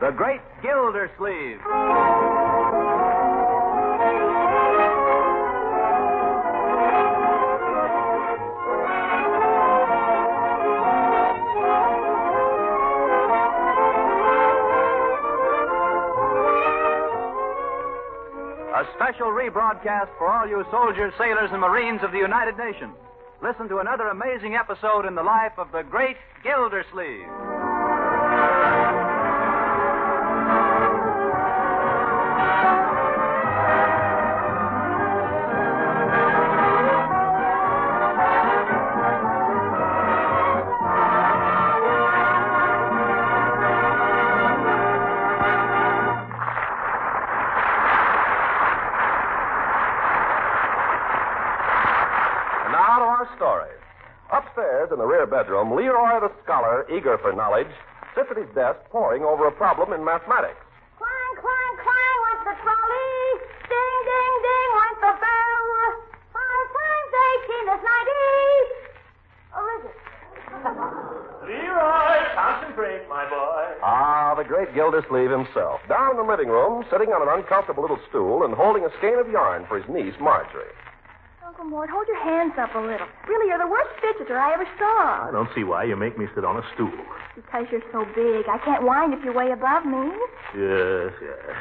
The Great Gildersleeve. A special rebroadcast for all you soldiers, sailors, and Marines of the United Nations. Listen to another amazing episode in the life of the great Gildersleeve. Upstairs in the rear bedroom, Leroy the scholar, eager for knowledge, sits at his desk poring over a problem in mathematics. Clang, clang, clang went the trolley. Ding, ding, ding went the bell. Five times eighteen is ninety. Or is it? Leroy, concentrate, my boy. Ah, the great Gildersleeve himself, down in the living room, sitting on an uncomfortable little stool and holding a skein of yarn for his niece, Marjorie. Uncle Mort, hold your hands up a little. Really, you're the worst fidgeter I ever saw. I don't see why you make me sit on a stool. Because you're so big. I can't wind if you're way above me. Yes, yes.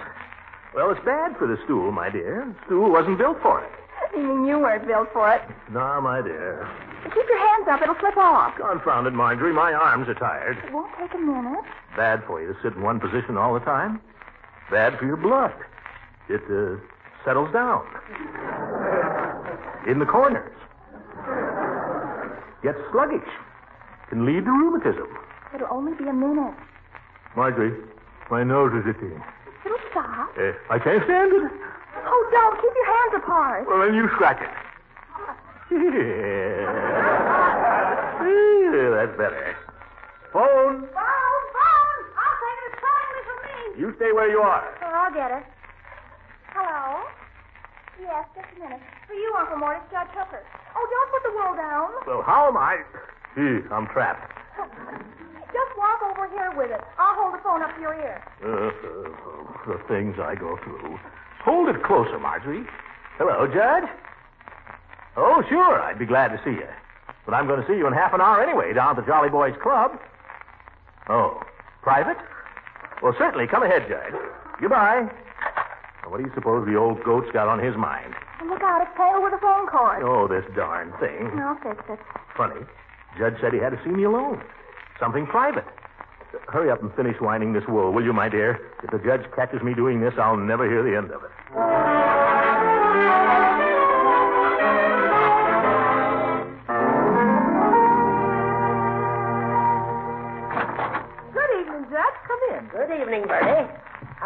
Well, it's bad for the stool, my dear. The stool wasn't built for it. You mean you weren't built for it? No, my dear. Keep your hands up. It'll slip off. Confound it, Marjorie. My arms are tired. It won't take a minute. Bad for you to sit in one position all the time. Bad for your blood. It uh, settles down. In the corners. Gets sluggish. Can lead to rheumatism. It'll only be a minute. Marjorie, my nose is itching. It'll stop. Uh, I can't stand it. Oh, don't. Keep your hands apart. Well, then you scratch it. Yeah, that's better. Phone. Phone, phone. I'll take it. It's me from me. You stay where you are. Oh, I'll get it. Hello? Yes, just a minute. For you, Uncle Mort, it's Judge Hooker. Oh, don't put the wool down. Well, how am I? Gee, I'm trapped. Just walk over here with it. I'll hold the phone up to your ear. Uh, uh, the things I go through. Hold it closer, Marjorie. Hello, Judge. Oh, sure. I'd be glad to see you. But I'm going to see you in half an hour anyway down at the Jolly Boys Club. Oh, private? Well, certainly. Come ahead, Judge. Goodbye. Now, What do you suppose the old goat's got on his mind? And look out, it's tangled with a phone cord. Oh, this darn thing. I'll fix it. Funny. Judge said he had to see me alone. Something private. Hurry up and finish winding this wool, will you, my dear? If the judge catches me doing this, I'll never hear the end of it.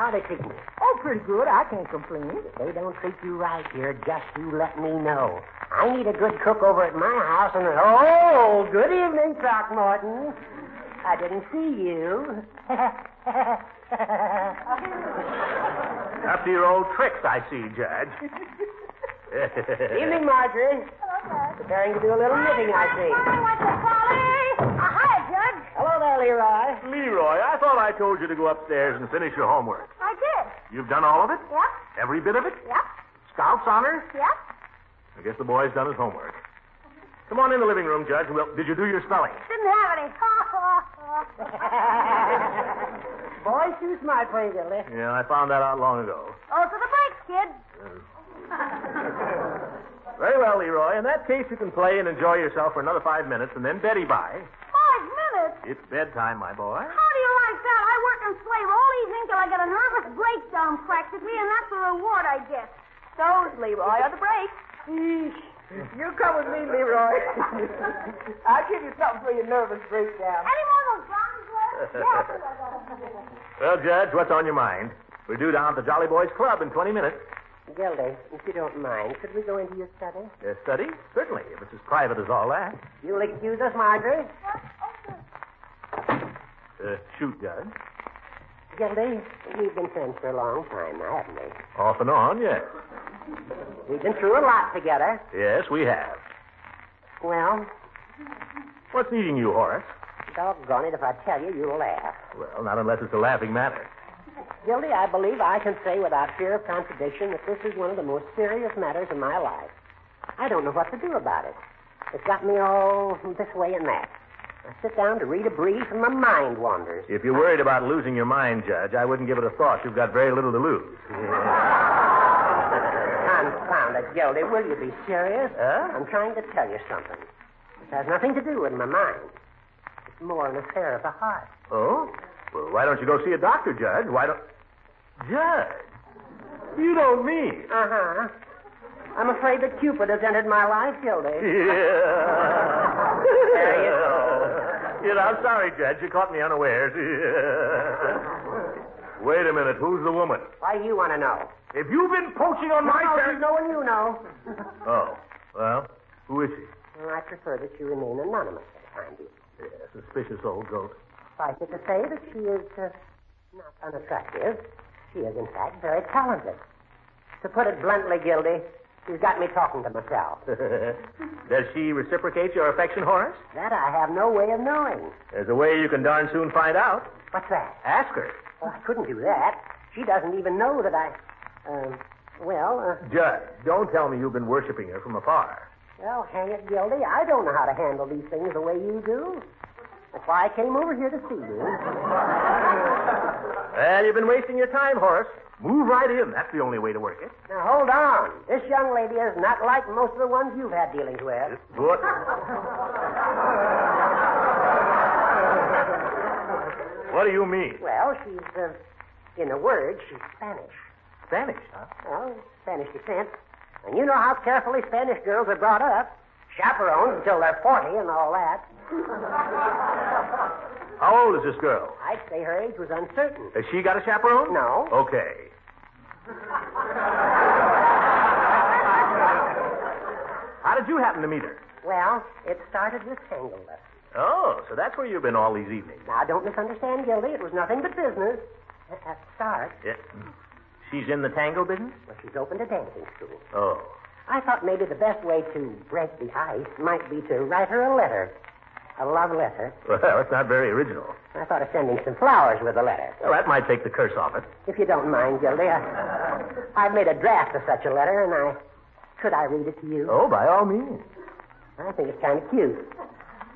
How they treat me? Oh, pretty good. I can't complain. If they don't treat you right here, just you let me know. I need a good cook over at my house, and oh, good evening, Throckmorton. I didn't see you. After your old tricks, I see, Judge. evening, Marjorie. Hello, Judge. Preparing to do a little knitting, I see. Phone went the trolley. Hi, Judge. Hello there, Leroy. Leroy, I thought I told you to go upstairs and finish your homework. I did. You've done all of it? Yep, Every bit of it? yep, Scout's honors? yep. I guess the boy's done his homework. Come on in the living room, Judge. Well, did you do your spelling? Didn't have any. Boy, smart for you, Gildy. Yeah, I found that out long ago. oh, to the breaks, kid. Very well, Leroy. In that case, you can play and enjoy yourself for another five minutes, and then Betty by. Five minutes? It's bedtime, my boy. How do you like that? I work and slave all evening till I get a nervous breakdown practically, and that's the reward I get. Those, Leroy, are the breaks. You come with me, Leroy. I'll give you something for your nervous breakdown. Any more of those brownies left? yeah. Well, Judge, what's on your mind? We're due down at the Jolly Boys Club in 20 minutes. Gildy, if you don't mind, could we go into your study? Uh, study? Certainly, if it's as private as all that. You'll excuse us, Marjorie. Uh, shoot, Judge. Gildy, we've been friends for a long time now, haven't we? Off and on, yes. We've been through a lot together. Yes, we have. Well, What's eating you, Horace? doggone it, if I tell you, you'll laugh. Well, not unless it's a laughing matter. Gildy, I believe I can say without fear of contradiction that this is one of the most serious matters in my life. I don't know what to do about it. It's got me all this way and that. I sit down to read a brief and my mind wanders. If you're worried about losing your mind, Judge, I wouldn't give it a thought. You've got very little to lose. Confound it, Gildy. Will you be serious? Huh? I'm trying to tell you something. This has nothing to do with my mind. It's more an affair of the heart. Oh? Well, why don't you go see a doctor, Judge? Why don't. Judge? You don't mean. Uh huh. I'm afraid that Cupid has entered my life, Gildy. Yeah. There you go. You know, I'm sorry, Judge. You caught me unawares. Wait a minute. Who's the woman? Why do you want to know? If you've been poaching on my no, ter- no one you know. Oh. Well, who is she? Well, I prefer that you remain anonymous for the time being. Yeah, suspicious old goat. Suffice it to say that she is uh, not unattractive. She is, in fact, very talented. To put it bluntly, Gildy, she's got me talking to myself. Does she reciprocate your affection, Horace? That I have no way of knowing. There's a way you can darn soon find out. What's that? Ask her. Well, I couldn't do that. She doesn't even know that I. Um, well, uh, Judge, don't tell me you've been worshiping her from afar. well, hang it, Gildy. I don't know how to handle these things the way you do. That's why I came over here to see you. Well, you've been wasting your time, Horace. Move right in. That's the only way to work it. Now, hold on. This young lady is not like most of the ones you've had dealings with. What? what do you mean? Well, she's, uh, in a word, she's Spanish. Spanish, huh? Well, Spanish descent. And you know how carefully Spanish girls are brought up. Chaperoned until they're 40 and all that. How old is this girl? I'd say her age was uncertain. Has she got a chaperone? No. Okay. How did you happen to meet her? Well, it started with tango lessons. Oh, so that's where you've been all these evenings. Now, don't misunderstand, Gildy. It was nothing but business. At at the start, Yeah. She's in the tango business? well, she's opened a dancing school. Oh. I thought maybe the best way to break the ice might be to write her a letter. A love letter. Well, it's not very original. I thought of sending some flowers with the letter. Well, that might take the curse off it. If you don't mind, Gildy, I, I've made a draft of such a letter, and I could I read it to you? Oh, by all means. I think it's kind of cute.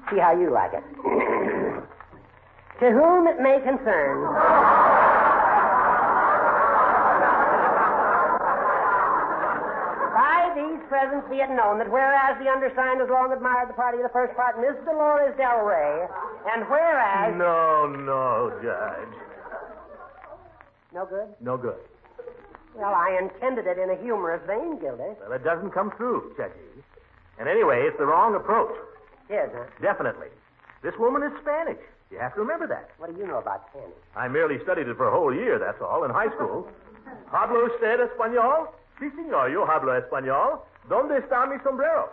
See how you like it. to whom it may concern. Presents be it known that whereas the undersigned has long admired the party of the first part, Miss Dolores Del Rey, and whereas. No, no, Judge. No good? No good. Well, I intended it in a humorous vein, Gildy. Well, it doesn't come through, Judge. And anyway, it's the wrong approach. Yes, huh? Definitely. This woman is Spanish. You have to remember that. What do you know about Spanish? I merely studied it for a whole year, that's all, in high school. ¿Hablo usted español? Sí, señor, yo hablo español. ¿Dónde está mi sombrero?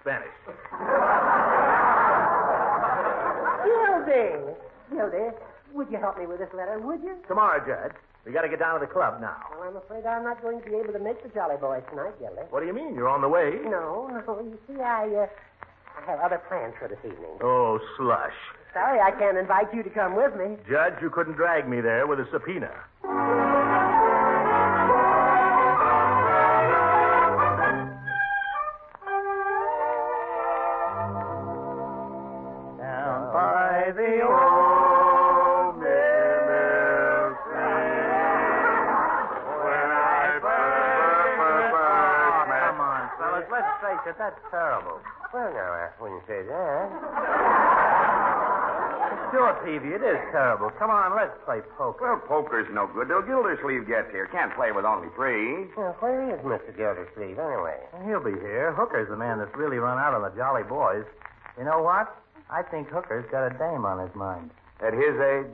Spanish. Gildy! Gildy, would you help me with this letter, would you? Tomorrow, Judge. We got to get down to the club now. Well, I'm afraid I'm not going to be able to make the Jolly Boys tonight, Gildy. What do you mean? You're on the way? No, no. You see, I, uh, I have other plans for this evening. Oh, slush. Sorry I can't invite you to come with me. Judge, you couldn't drag me there with a subpoena. When you say that. Sure, Peavey, it is terrible. Come on, let's play poker. Well, poker's no good till Gildersleeve gets here. Can't play with only three. Well, where is Mr. Gildersleeve, anyway? He'll be here. Hooker's the man that's really run out on the Jolly Boys. You know what? I think Hooker's got a dame on his mind. At his age,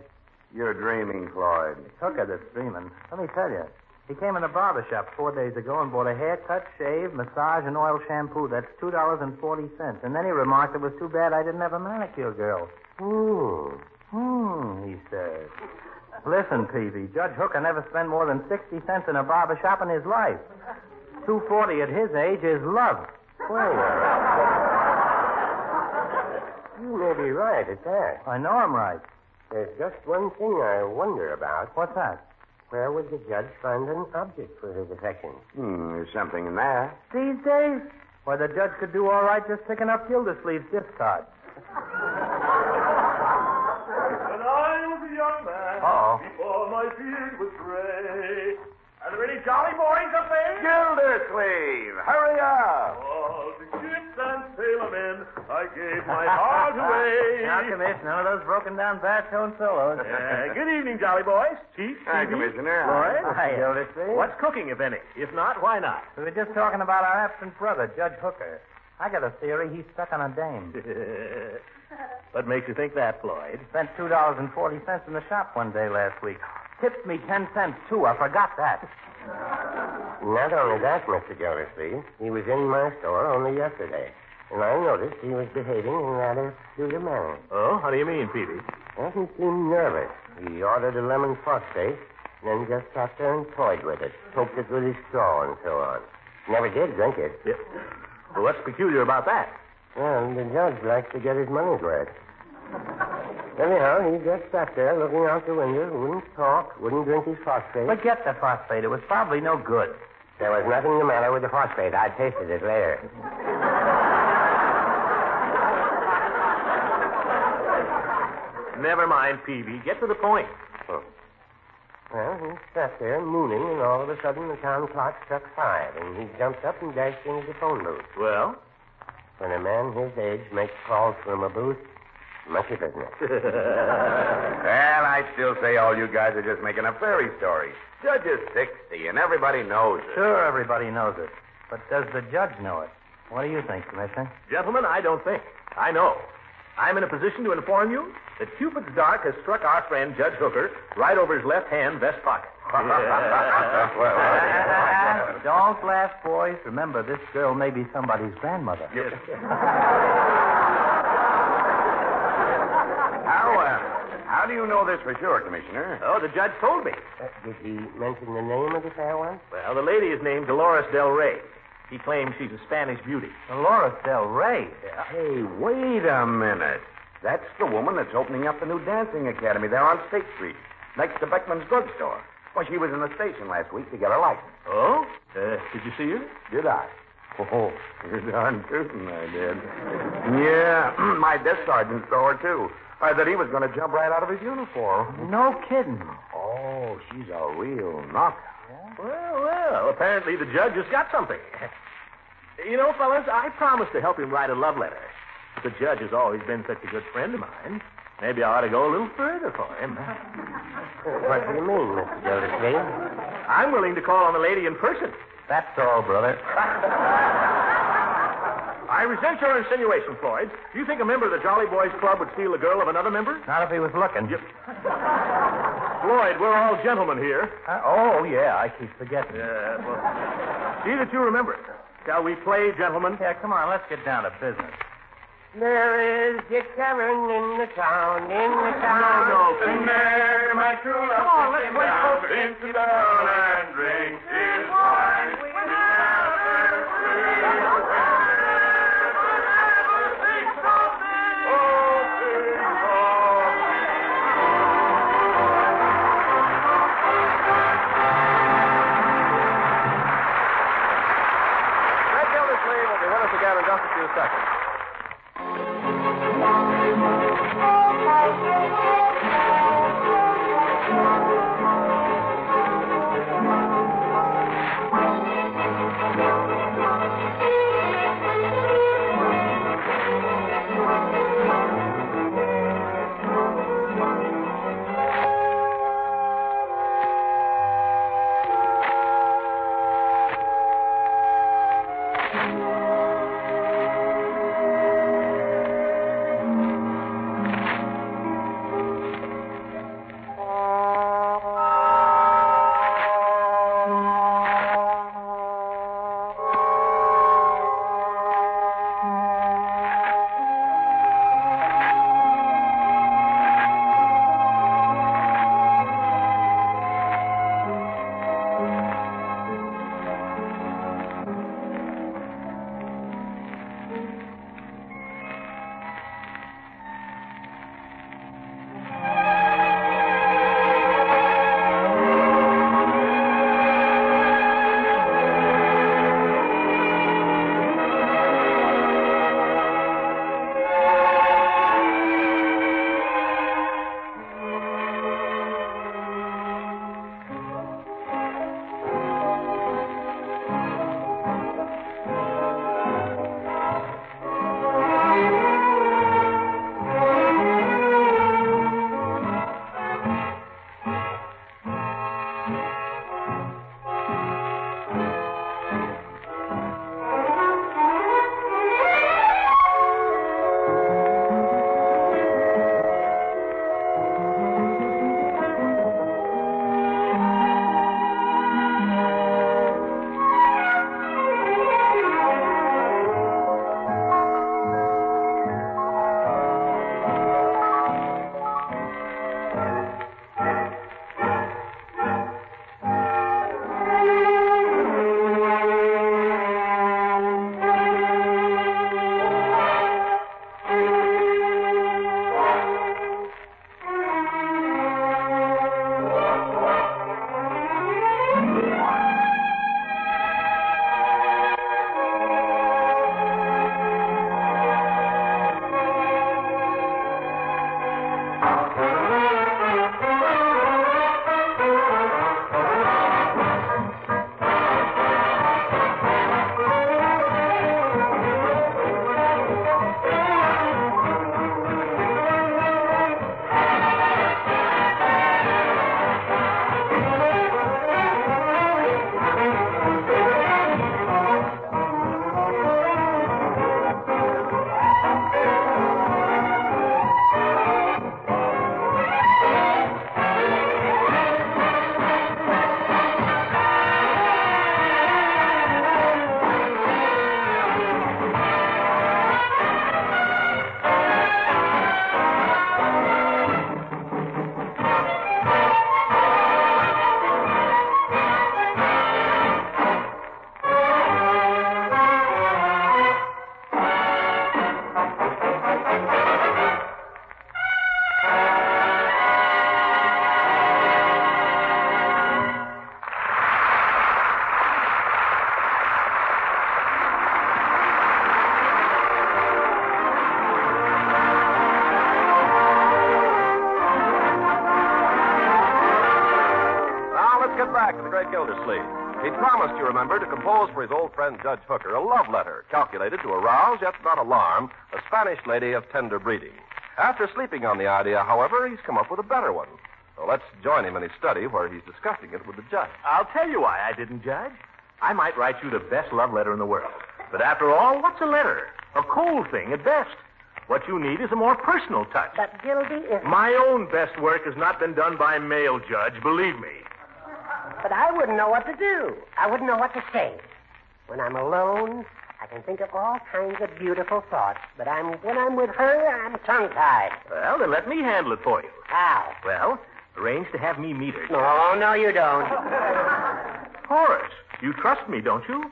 you're dreaming, Floyd. It's Hooker that's dreaming. Let me tell you. He came in the barber shop four days ago and bought a haircut, shave, massage, and oil shampoo. That's two dollars and forty cents. And then he remarked it was too bad I didn't have a manicure girl. Hmm. Hmm, he said. Listen, Peavey, Judge Hooker never spent more than sixty cents in a barber shop in his life. Two forty at his age is love. Well, you may be right at that. I know I'm right. There's just one thing I wonder about. What's that? Where would the judge find an object for his affection? Hmm, there's something in there. These days? Why, the judge could do all right just picking up Gildersleeve's discards. When I was a young man, Uh-oh. before my beard was gray. Are there any jolly boys up there? Gildersleeve, hurry up. All the ships and sailormen, I gave my heart away. Now, Commiss, none of those broken down baritone solos. Uh, good evening, jolly boys. Chief, Hi, Peavey, Commissioner. Floyd. Hi, Gildersleeve. What's cooking, if any? If not, why not? We were just talking about our absent brother, Judge Hooker. I got a theory he's stuck on a dame. what makes you think that, Floyd? Spent two dollars and forty cents in the shop one day last week. Tipped me ten cents too. I forgot that. Not only that, Mr. Gildersleeve, he was in my store only yesterday, and I noticed he was behaving in rather peculiar manner. Oh, how do you mean, Peavey? Well, he seemed nervous. He ordered a lemon phosphate, and then just sat there and toyed with it, poked it with his straw, and so on. Never did drink it. Yeah. Well, what's peculiar about that? Well, the judge likes to get his money's worth. Anyhow, he just sat there looking out the window, wouldn't talk, wouldn't drink his phosphate. Forget the phosphate. It was probably no good. There was nothing the matter with the phosphate. I tasted it later. Never mind, Peavey. Get to the point. Oh. Well, he sat there mooning, and all of a sudden the town clock struck five, and he jumped up and dashed into the phone booth. Well? When a man his age makes calls from a booth, mucky business. Well, I still say all you guys are just making a fairy story. Judge is 60, and everybody knows it. Sure, everybody knows it. But does the judge know it? What do you think, Commissioner? Gentlemen, I don't think. I know. I'm in a position to inform you that Cupid's dart has struck our friend Judge Hooker right over his left hand vest pocket. Don't laugh, boys. Remember, this girl may be somebody's grandmother. Yes. how, uh, how do you know this for sure, Commissioner? Oh, the judge told me. Uh, did he mention the name of the fair one? Well, the lady is named Dolores Del Rey. He claims she's a Spanish beauty. Dolores Del Rey. Hey, wait a minute. That's the woman that's opening up the new dancing academy there on State Street, next to Beckman's drugstore. Well, she was in the station last week to get her license. Oh? Uh, did you see her? Did I? Oh, you're darn tootin' I did. Yeah, my desk sergeant saw her, too. I thought he was going to jump right out of his uniform. No kidding. Oh, she's a real knocker. Well, well, apparently the judge has got something. You know, fellas, I promised to help him write a love letter. The judge has always been such a good friend of mine. Maybe I ought to go a little further for him. What do you mean, Mr. Gildersleeve? I'm willing to call on the lady in person. That's all, brother. I resent your insinuation, Floyd. Do you think a member of the Jolly Boys Club would steal the girl of another member? Not if he was looking. Floyd, we're all gentlemen here. Uh, oh, yeah, I keep forgetting. Yeah, well, see that you remember it. Shall we play, gentlemen? Yeah, come on, let's get down to business. There is a tavern in the town, in the town. And there, my true love, Come on, let's folks. into the town and drink his wine. Red Gildersleeve will be with us again in just a few seconds. Back to the great Gildersleeve. He'd promised, you remember, to compose for his old friend Judge Hooker a love letter calculated to arouse, yet not alarm, a Spanish lady of tender breeding. After sleeping on the idea, however, he's come up with a better one. So let's join him in his study where he's discussing it with the judge. I'll tell you why I didn't, Judge. I might write you the best love letter in the world. But after all, what's a letter? A cold thing at best. What you need is a more personal touch. But Gildy is. My own best work has not been done by mail, Judge, believe me. But I wouldn't know what to do. I wouldn't know what to say. When I'm alone, I can think of all kinds of beautiful thoughts. But I'm when I'm with her, I'm tongue-tied. Well, then let me handle it for you. How? Well, arrange to have me meet her. No, no, you don't. Horace, you trust me, don't you?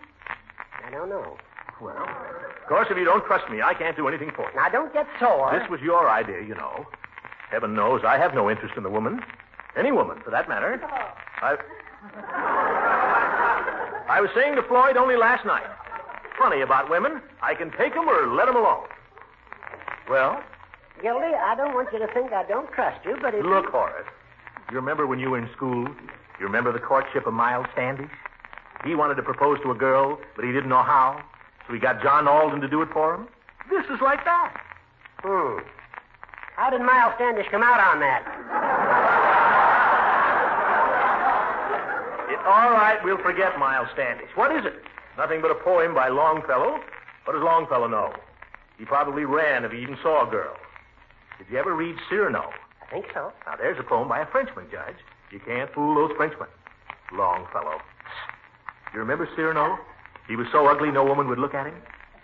I don't know. Well, of course, if you don't trust me, I can't do anything for you. Now, don't get sore. This was your idea, you know. Heaven knows I have no interest in the woman. Any woman, for that matter. I. I was saying to Floyd only last night. Funny about women. I can take 'em or let 'em alone. Well, Gildy, I don't want you to think I don't trust you, but if look, Horace. You remember when you were in school? You remember the courtship of Miles Standish? He wanted to propose to a girl, but he didn't know how, so he got John Alden to do it for him. This is like that. Hmm. How did Miles Standish come out on that? It, all right, we'll forget Miles Standish. What is it? Nothing but a poem by Longfellow. What does Longfellow know? He probably ran if he even saw a girl. Did you ever read Cyrano? I think so. Now, there's a poem by a Frenchman, Judge. You can't fool those Frenchmen. Longfellow. You remember Cyrano? He was so ugly no woman would look at him.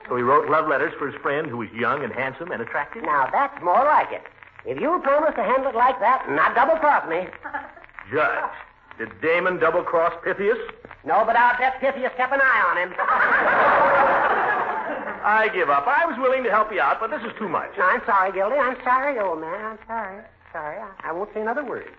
So he wrote love letters for his friend who was young and handsome and attractive. Now, that's more like it. If you'll promise to handle it like that not double cross me. Judge, did Damon double cross Pythias? No, but I'll bet Pythias kept an eye on him. I give up. I was willing to help you out, but this is too much. No, I'm sorry, Gildy. I'm sorry, old man. I'm sorry. Sorry. I, I won't say another word.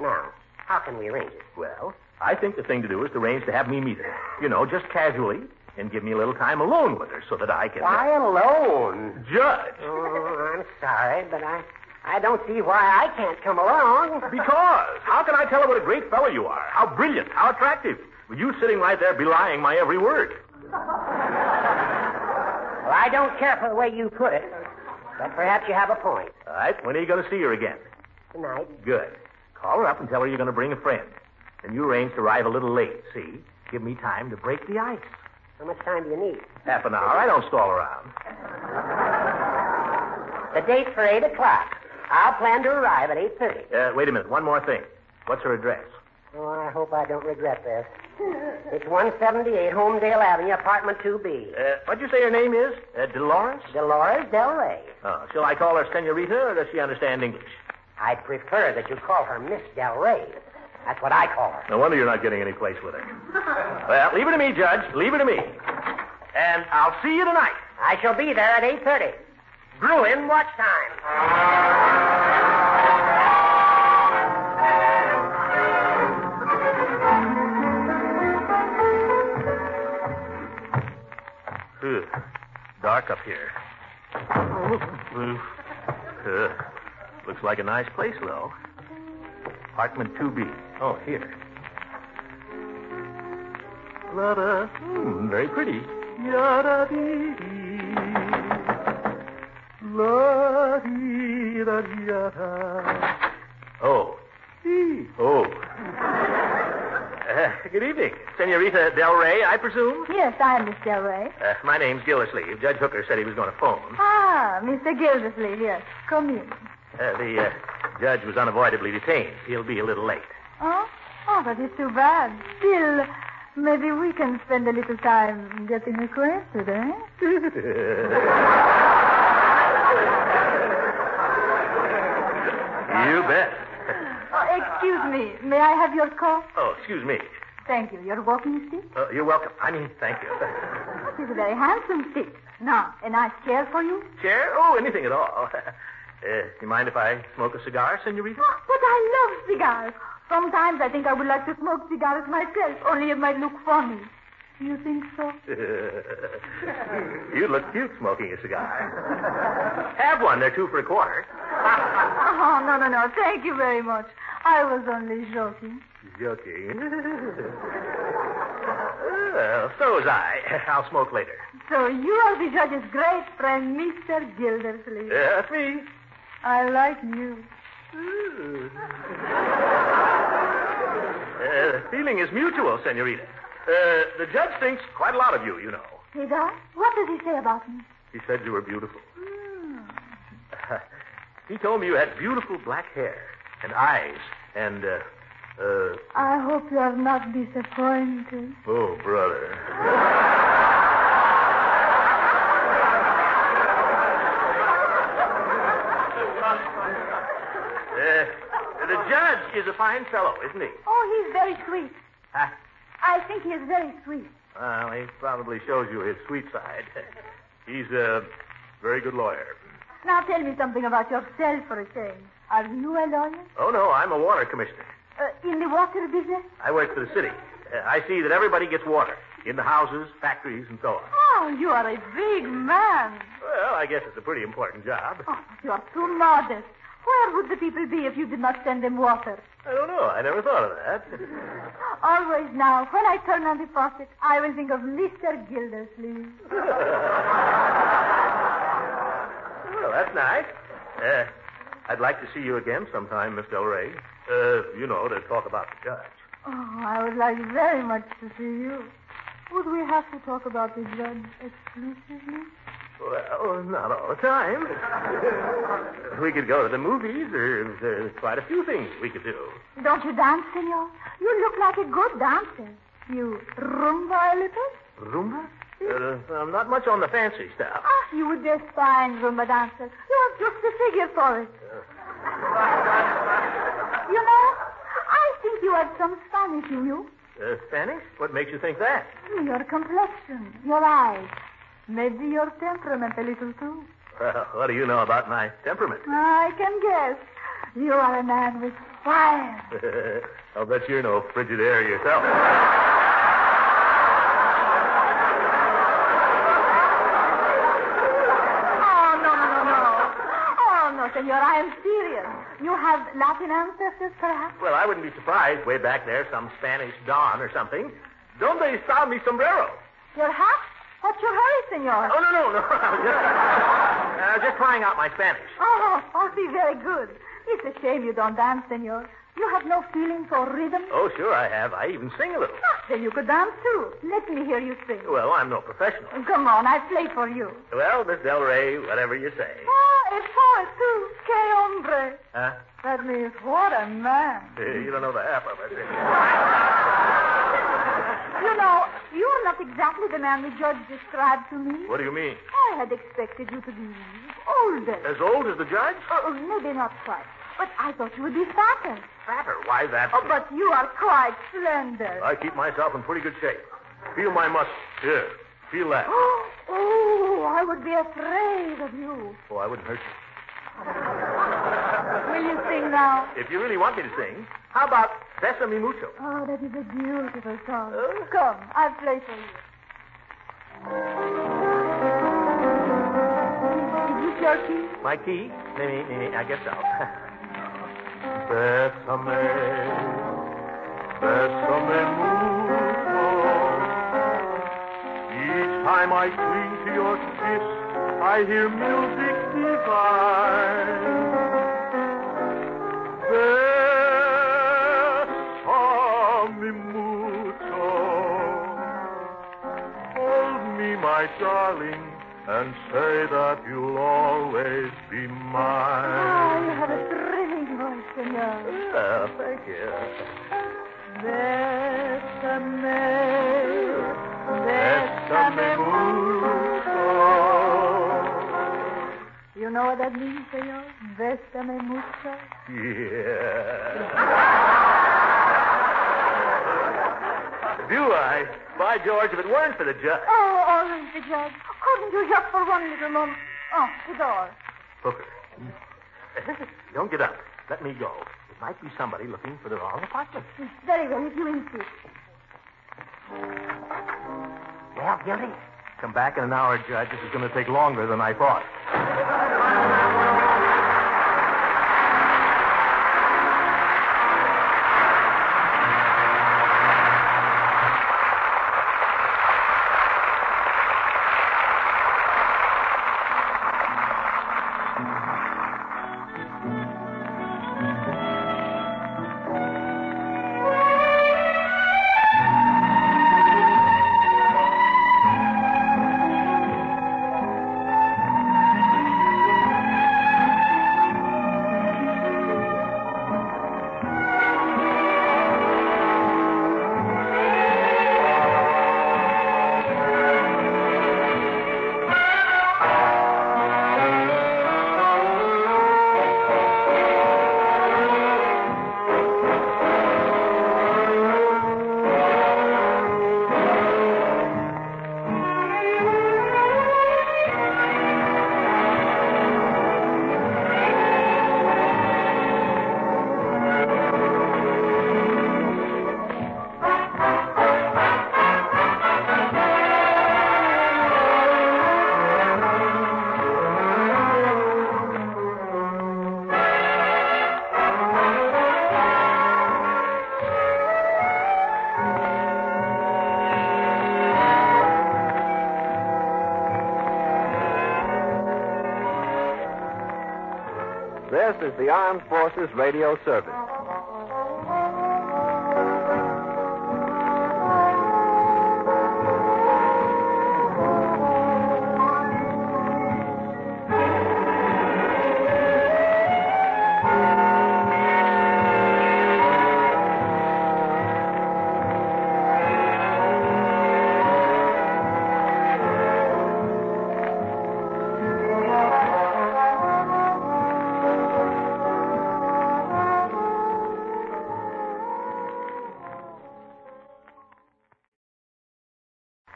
Now, how can we arrange it? Well, I think the thing to do is to arrange to have me meet her. You know, just casually, and give me a little time alone with her so that I can. Why alone? Judge. Oh, I'm sorry, but I, I don't see why I can't come along. Because. How can I tell her what a great fellow you are? How brilliant, how attractive. With you sitting right there belying my every word. Well, I don't care for the way you put it, but perhaps you have a point. All right, when are you going to see her again? Tonight. Good. Call her up and tell her you're going to bring a friend. And you arrange to arrive a little late, see? Give me time to break the ice. How much time do you need? Half an hour. I don't stall around. The date's for 8 o'clock. I'll plan to arrive at 8.30. Uh, wait a minute. One more thing. What's her address? Oh, I hope I don't regret this. It's 178 Homedale Avenue, apartment 2B. Uh, what'd you say her name is? Uh, Dolores? Dolores Del Rey. Oh, shall I call her Senorita, or does she understand English? I'd prefer that you call her Miss Del Rey. That's what I call her. No wonder you're not getting any place with her. well, leave it to me, Judge. Leave it to me. And I'll see you tonight. I shall be there at 8.30. Bruin, watch time. Dark up here. Ugh. Ugh. Looks like a nice place, though. Apartment 2B. Oh, here. Hmm, very pretty. La-dee-da-dee-da. Oh. Ee. Oh. Uh, good evening. Senorita Del Rey, I presume? Yes, I'm Miss Del Rey. Uh, my name's Gildersleeve. Judge Hooker said he was going to phone. Ah, Mr. Gildersleeve, yes. Come in. Uh, the uh, judge was unavoidably detained. He'll be a little late. Oh? Oh, that is too bad. Still, maybe we can spend a little time getting acquainted, eh? you bet. Oh, excuse me. May I have your coat? Oh, excuse me. Thank you. Your walking stick? Uh, you're welcome. I mean, thank you. It is a very handsome stick. Now, a nice chair for you? Chair? Oh, anything at all. Uh, you mind if I smoke a cigar, senorita? Oh, but I love cigars. Sometimes I think I would like to smoke cigars myself, only it might look funny. You think so? you look cute smoking a cigar. Have one. They're two for a quarter. Oh, no, no, no. Thank you very much. I was only joking. Joking. well, so was I. I'll smoke later. So you are the judge's great friend, Mr. Gildersleeve. Yeah, that's me. I like you. Uh, the feeling is mutual, senorita. Uh, the judge thinks quite a lot of you, you know. He does? What does he say about me? He said you were beautiful. Hmm. he told me you had beautiful black hair and eyes and, uh, uh, I hope you are not disappointed. oh, brother. Uh, the judge is a fine fellow, isn't he? Oh, he's very sweet. Huh? I think he is very sweet. Well, he probably shows you his sweet side. He's a very good lawyer. Now tell me something about yourself for a change. Are you a lawyer? Oh, no, I'm a water commissioner. Uh, in the water business? I work for the city. Uh, I see that everybody gets water in the houses, factories, and so on. Oh, you are a big man. Well, I guess it's a pretty important job. Oh, you are too modest. Where would the people be if you did not send them water? I don't know. I never thought of that. Always now, when I turn on the faucet, I will think of Mr. Gildersleeve. well, that's nice. Uh, I'd like to see you again sometime, Miss Del Rey. Uh, you know, to talk about the judge. Oh, I would like very much to see you. Would we have to talk about the judge exclusively? Well, not all the time. we could go to the movies. There's, there's quite a few things we could do. Don't you dance, senor? You look like a good dancer. You rumba a little? Rumba? Uh, I'm not much on the fancy stuff. Ah, you would be a fine rumba dancer. You have just the figure for it. You know, I think you have some Spanish in you. Uh, Spanish? What makes you think that? Your complexion, your eyes, maybe your temperament a little too. Well, what do you know about my temperament? I can guess. You are a man with fire. I'll bet you're no frigid air yourself. Oh, no, no, no, no. Oh, no, senor, I am serious. You have Latin ancestors, perhaps? Well, I wouldn't be surprised way back there, some Spanish Don or something. Don't they style me sombrero? Your hat? What's your hurry, senor? Oh, no, no, no. Just, uh, just trying out my Spanish. Oh, oh, see, very good. It's a shame you don't dance, senor. You have no feeling for rhythm? Oh, sure I have. I even sing a little. Ah, then you could dance, too. Let me hear you sing. Well, I'm no professional. Come on, I play for you. Well, Miss Del Rey, whatever you say. Oh, a poet, too. Que hombre. Huh? That means, what a man. You don't know the half of it. You know, you're not exactly the man the judge described to me. What do you mean? I had expected you to be older. As old as the judge? Oh, oh, maybe not quite. But I thought you would be fatter. Fatter? Why that? Oh, but you are quite slender. I keep myself in pretty good shape. Feel my muscles. Here. Feel that. Oh, I would be afraid of you. Oh, I wouldn't hurt you. Will you sing now? If you really want me to sing, how about Bésame Mucho? Oh, that is a beautiful song. Oh. Come, I'll play for you. Is this your key? My key? Maybe, maybe, I guess so. Bésame, bésame mucho. Each time I cling to your kiss, I hear music divine. Darling, and say that you'll always be Oh, mine. Ah, you have a thrilling voice, senor. Oh, thank you. Bésame, Bésame mucho. You know what that means, senor? Bésame mucho. Yeah. Do I? By George, if it weren't for the judge. Oh, all right, the judge. Couldn't you just for one little moment? Oh, the door. Hooker. Don't get up. Let me go. It might be somebody looking for the wrong apartment. Very well, if you insist. Well, Gildy? Come back in an hour, Judge. This is going to take longer than I thought. Is the Armed Forces Radio Service.